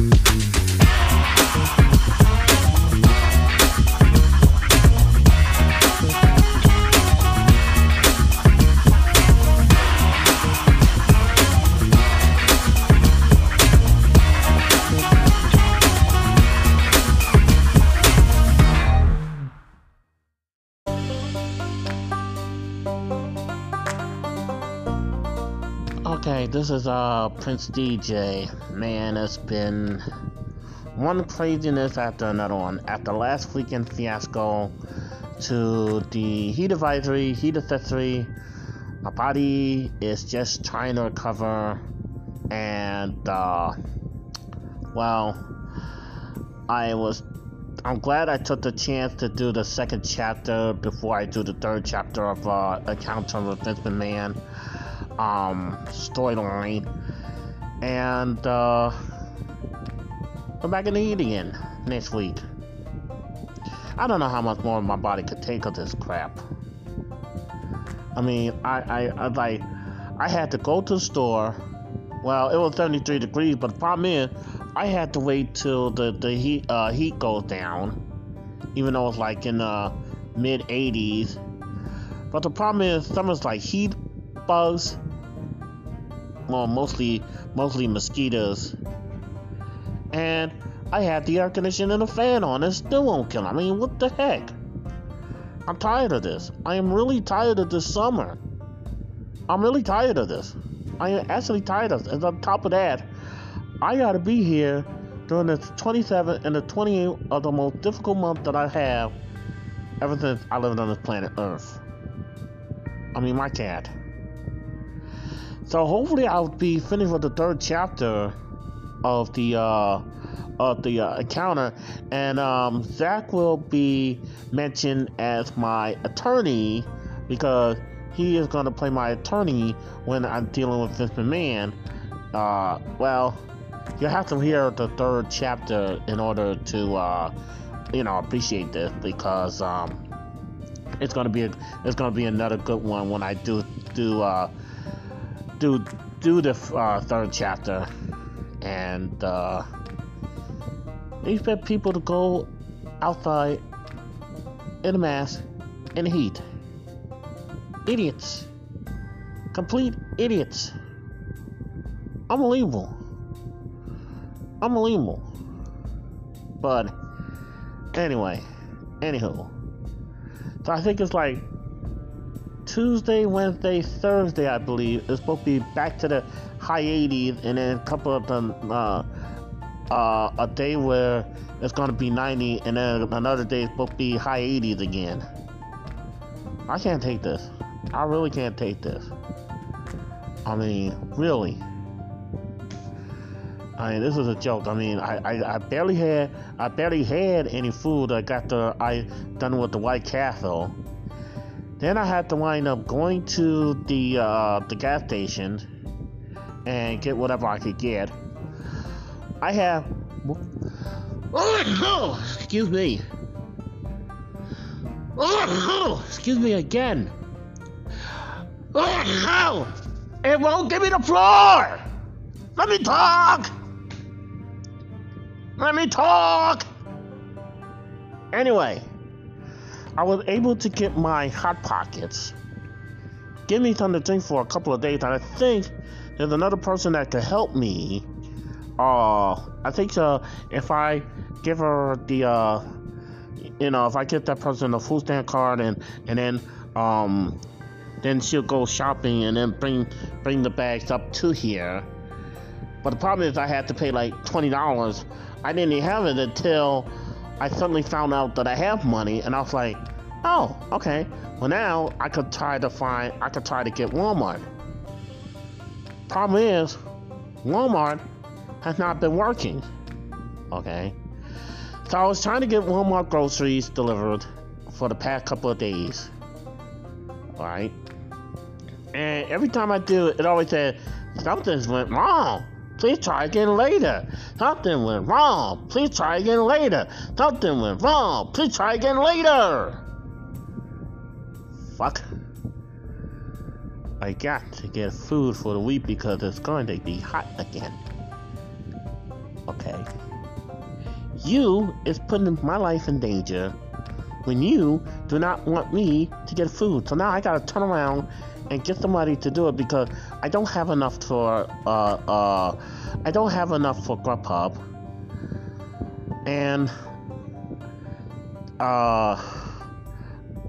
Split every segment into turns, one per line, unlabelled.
Mm-hmm. Okay, this is uh Prince DJ. Man, it's been one craziness after another one. After last weekend fiasco to the heat advisory, heat accessory, my body is just trying to recover and uh well I was I'm glad I took the chance to do the second chapter before I do the third chapter of uh Encounter with Vince Man um, storyline. And uh, we're back in the heat again next week. I don't know how much more my body could take of this crap. I mean, I, I, I like, I had to go to the store. Well, it was 73 degrees, but the problem is, I had to wait till the the heat uh, heat goes down, even though it's like in the mid 80s. But the problem is, summer's like heat bugs well, mostly mostly mosquitoes. And I had the air conditioner and the fan on, and still won't kill. I mean, what the heck? I'm tired of this. I am really tired of this summer. I'm really tired of this. I am actually tired of this. And on top of that, I gotta be here during the 27th and the 28th of the most difficult month that I have ever since I lived on this planet Earth. I mean, my cat. So hopefully I'll be finished with the third chapter of the uh, of the uh, encounter, and um, Zach will be mentioned as my attorney because he is going to play my attorney when I'm dealing with this man. Uh, well, you have to hear the third chapter in order to uh, you know appreciate this because um, it's gonna be a, it's gonna be another good one when I do do uh, do do the uh, third chapter, and uh, expect people to go outside in a mask in the heat. Idiots, complete idiots. Unbelievable, unbelievable. But anyway, anywho, so I think it's like Tuesday, Wednesday, Thursday, I believe, is supposed to be back to the high 80s, and then a couple of them, uh, uh, a day where it's going to be 90, and then another day is supposed to be high 80s again. I can't take this. I really can't take this. I mean, really. I mean, this is a joke. I mean, I, I, I barely had I barely had any food. I got the I done with the White Castle. Then I had to wind up going to the uh, the gas station and get whatever I could get. I have. Oh, excuse me. Oh, excuse me again. Oh, it won't give me the floor. Let me talk. Let me talk. Anyway. I was able to get my hot pockets. Give me something to drink for a couple of days, and I think there's another person that could help me. Uh, I think uh, if I give her the, uh, you know, if I get that person the food stamp card and and then um, then she'll go shopping and then bring bring the bags up to here. But the problem is I had to pay like twenty dollars. I didn't have it until I suddenly found out that I have money, and I was like, oh, okay. Well, now I could try to find, I could try to get Walmart. Problem is, Walmart has not been working. Okay. So I was trying to get Walmart groceries delivered for the past couple of days. Alright. And every time I do it, always says something's went wrong. Please try again later. Something went wrong. Please try again later. Something went wrong. Please try again later. Fuck. I got to get food for the week because it's going to be hot again. Okay. You is putting my life in danger when you do not want me to get food. So now I gotta turn around and get somebody to do it because I don't have enough for uh uh I don't have enough for Grubhub. And uh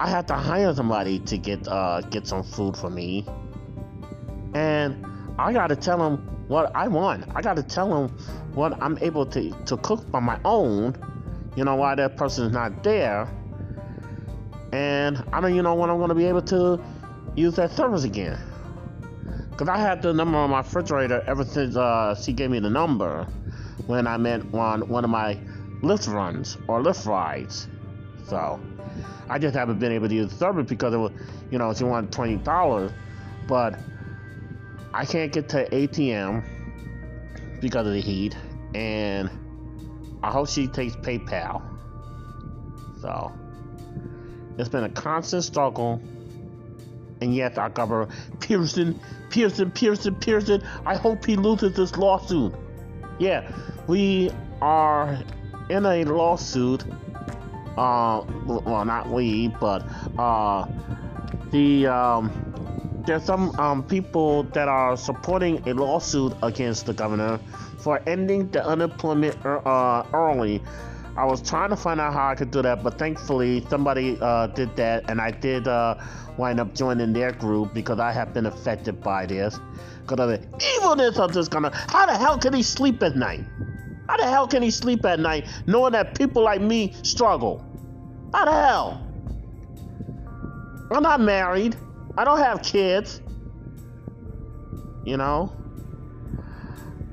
I have to hire somebody to get uh get some food for me. And I gotta tell them what I want. I gotta tell them what I'm able to, to cook by my own, you know, why that person is not there. And I don't even know when I'm gonna be able to use that service again. Cause I had the number on my refrigerator ever since uh, she gave me the number when I met on one of my Lyft runs or Lyft rides. So I just haven't been able to use the service because it was, you know, she wanted twenty dollars, but I can't get to ATM because of the heat, and I hope she takes PayPal. So it's been a constant struggle and yes, our governor, Pearson, Pearson, Pearson, Pearson, I hope he loses this lawsuit. Yeah, we are in a lawsuit. Uh, well, not we, but uh, the um, there's some um, people that are supporting a lawsuit against the governor for ending the unemployment uh, early. I was trying to find out how I could do that, but thankfully somebody uh, did that, and I did uh, wind up joining their group because I have been affected by this. Because of the evilness of this gonna. How the hell can he sleep at night? How the hell can he sleep at night knowing that people like me struggle? How the hell? I'm not married. I don't have kids. You know?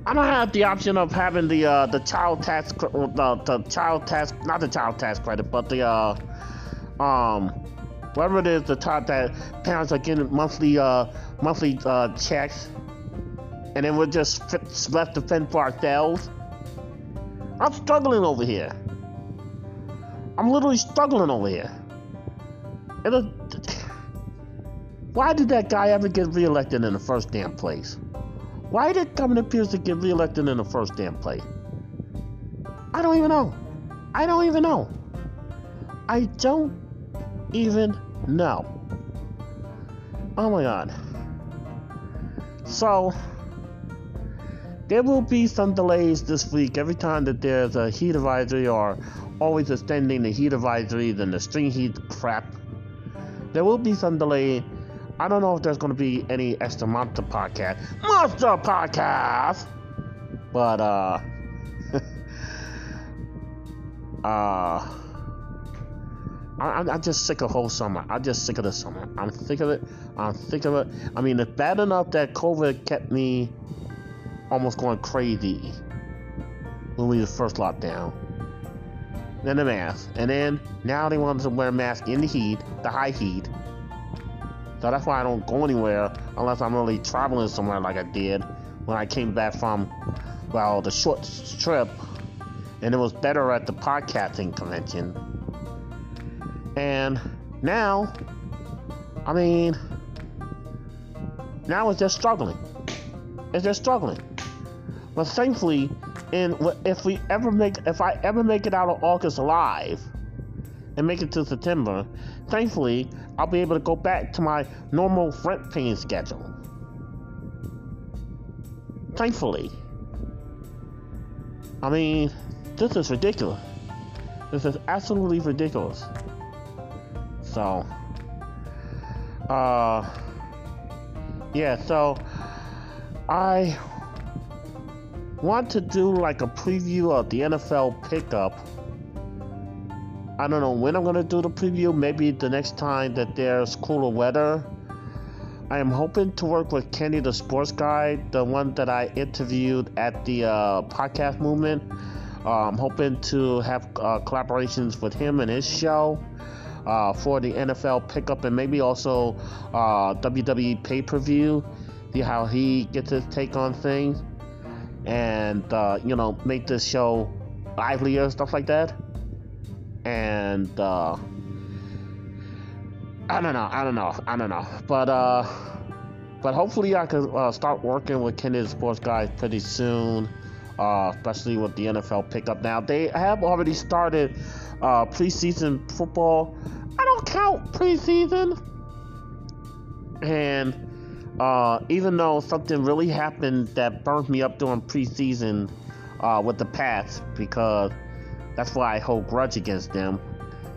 I don't have the option of having the uh, the child tax the, the child tax not the child tax credit but the uh, um whatever it is, the top that parents are getting monthly uh, monthly uh, checks, and then we're just left to fend for ourselves. I'm struggling over here. I'm literally struggling over here. And uh, why did that guy ever get reelected in the first damn place? Why did Governor Pearson get reelected in the first damn place? I don't even know. I don't even know. I don't even know. Oh my god. So, there will be some delays this week every time that there's a heat advisory or always extending the heat advisory and the string heat crap. There will be some delay. I don't know if there's going to be any extra monster podcast. Monster podcast! But, uh. uh. I, am just sick of whole summer. I'm just sick of the summer. I'm sick of it. I'm sick of it. I mean, it's bad enough that COVID kept me almost going crazy when we was first locked down. Then the mask, and then now they want to wear a mask in the heat, the high heat. So that's why I don't go anywhere unless I'm really traveling somewhere like I did when I came back from, well, the short trip, and it was better at the podcasting convention and now, I mean, now it's just struggling. It's just struggling. But thankfully, in if we ever make if I ever make it out of August alive and make it to September, thankfully I'll be able to go back to my normal rent paying schedule. Thankfully. I mean, this is ridiculous. This is absolutely ridiculous. So, uh, yeah, so I want to do like a preview of the NFL pickup. I don't know when I'm going to do the preview, maybe the next time that there's cooler weather. I am hoping to work with Kenny the sports guy, the one that I interviewed at the uh, podcast movement. Uh, I'm hoping to have uh, collaborations with him and his show uh, for the NFL pickup and maybe also uh, WWE pay per view. See how he gets his take on things and uh, you know make this show livelier, stuff like that. And uh, I don't know, I don't know, I don't know, but uh, but hopefully I can uh, start working with Kenny Sports Guys pretty soon uh, especially with the NFL pickup. Now they have already started uh, preseason football. I don't count preseason, and uh, even though something really happened that burned me up during preseason uh, with the Pats, because that's why I hold grudge against them.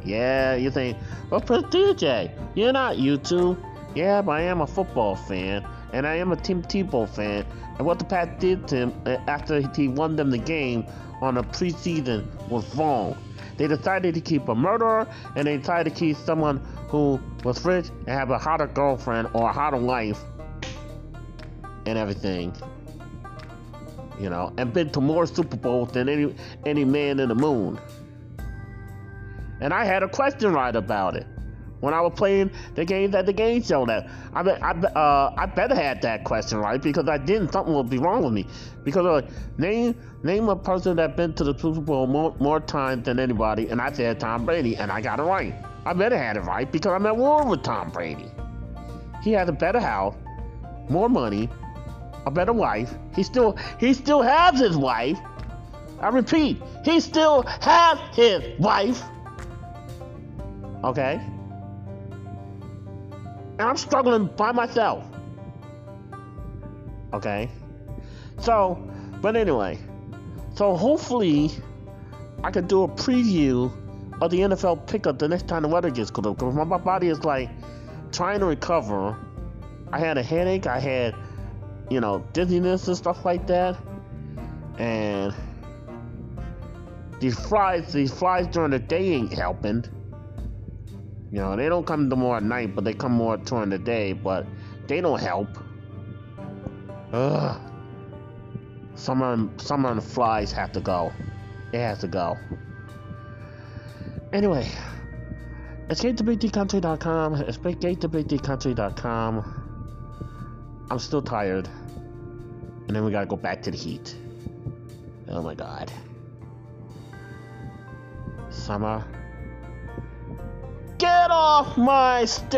Yeah, you think, well, Prince DJ, you're not YouTube. Yeah, but I am a football fan, and I am a Tim Tebow fan. And what the Pat did to him uh, after he won them the game on a preseason was wrong. They decided to keep a murderer, and they decided to keep someone who was rich and have a hotter girlfriend or a hotter life and everything. You know, and been to more Super Bowls than any any man in the moon. And I had a question right about it when I was playing the games at the game show. That I I uh, I better had that question right because I didn't. Something will be wrong with me because uh, name name a person that been to the Super Bowl more more times than anybody, and I said Tom Brady, and I got it right. I better had it right because I'm at war with Tom Brady. He has a better house, more money, a better wife. He still he still has his wife. I repeat, he still has his wife. Okay? And I'm struggling by myself. Okay? So, but anyway. So hopefully I can do a preview of the NFL pickup the next time the weather gets cold because my body is like trying to recover. I had a headache, I had you know, dizziness and stuff like that. And these flies, these flies during the day ain't helping. You know, they don't come more at night, but they come more during the day, but they don't help. Ugh. Some of them, some of the flies have to go. It has to go. Anyway, escape to bigdcountry.com. Escape to bigdcountry.com. I'm still tired. And then we gotta go back to the heat. Oh my god. Summer. Get off my stage!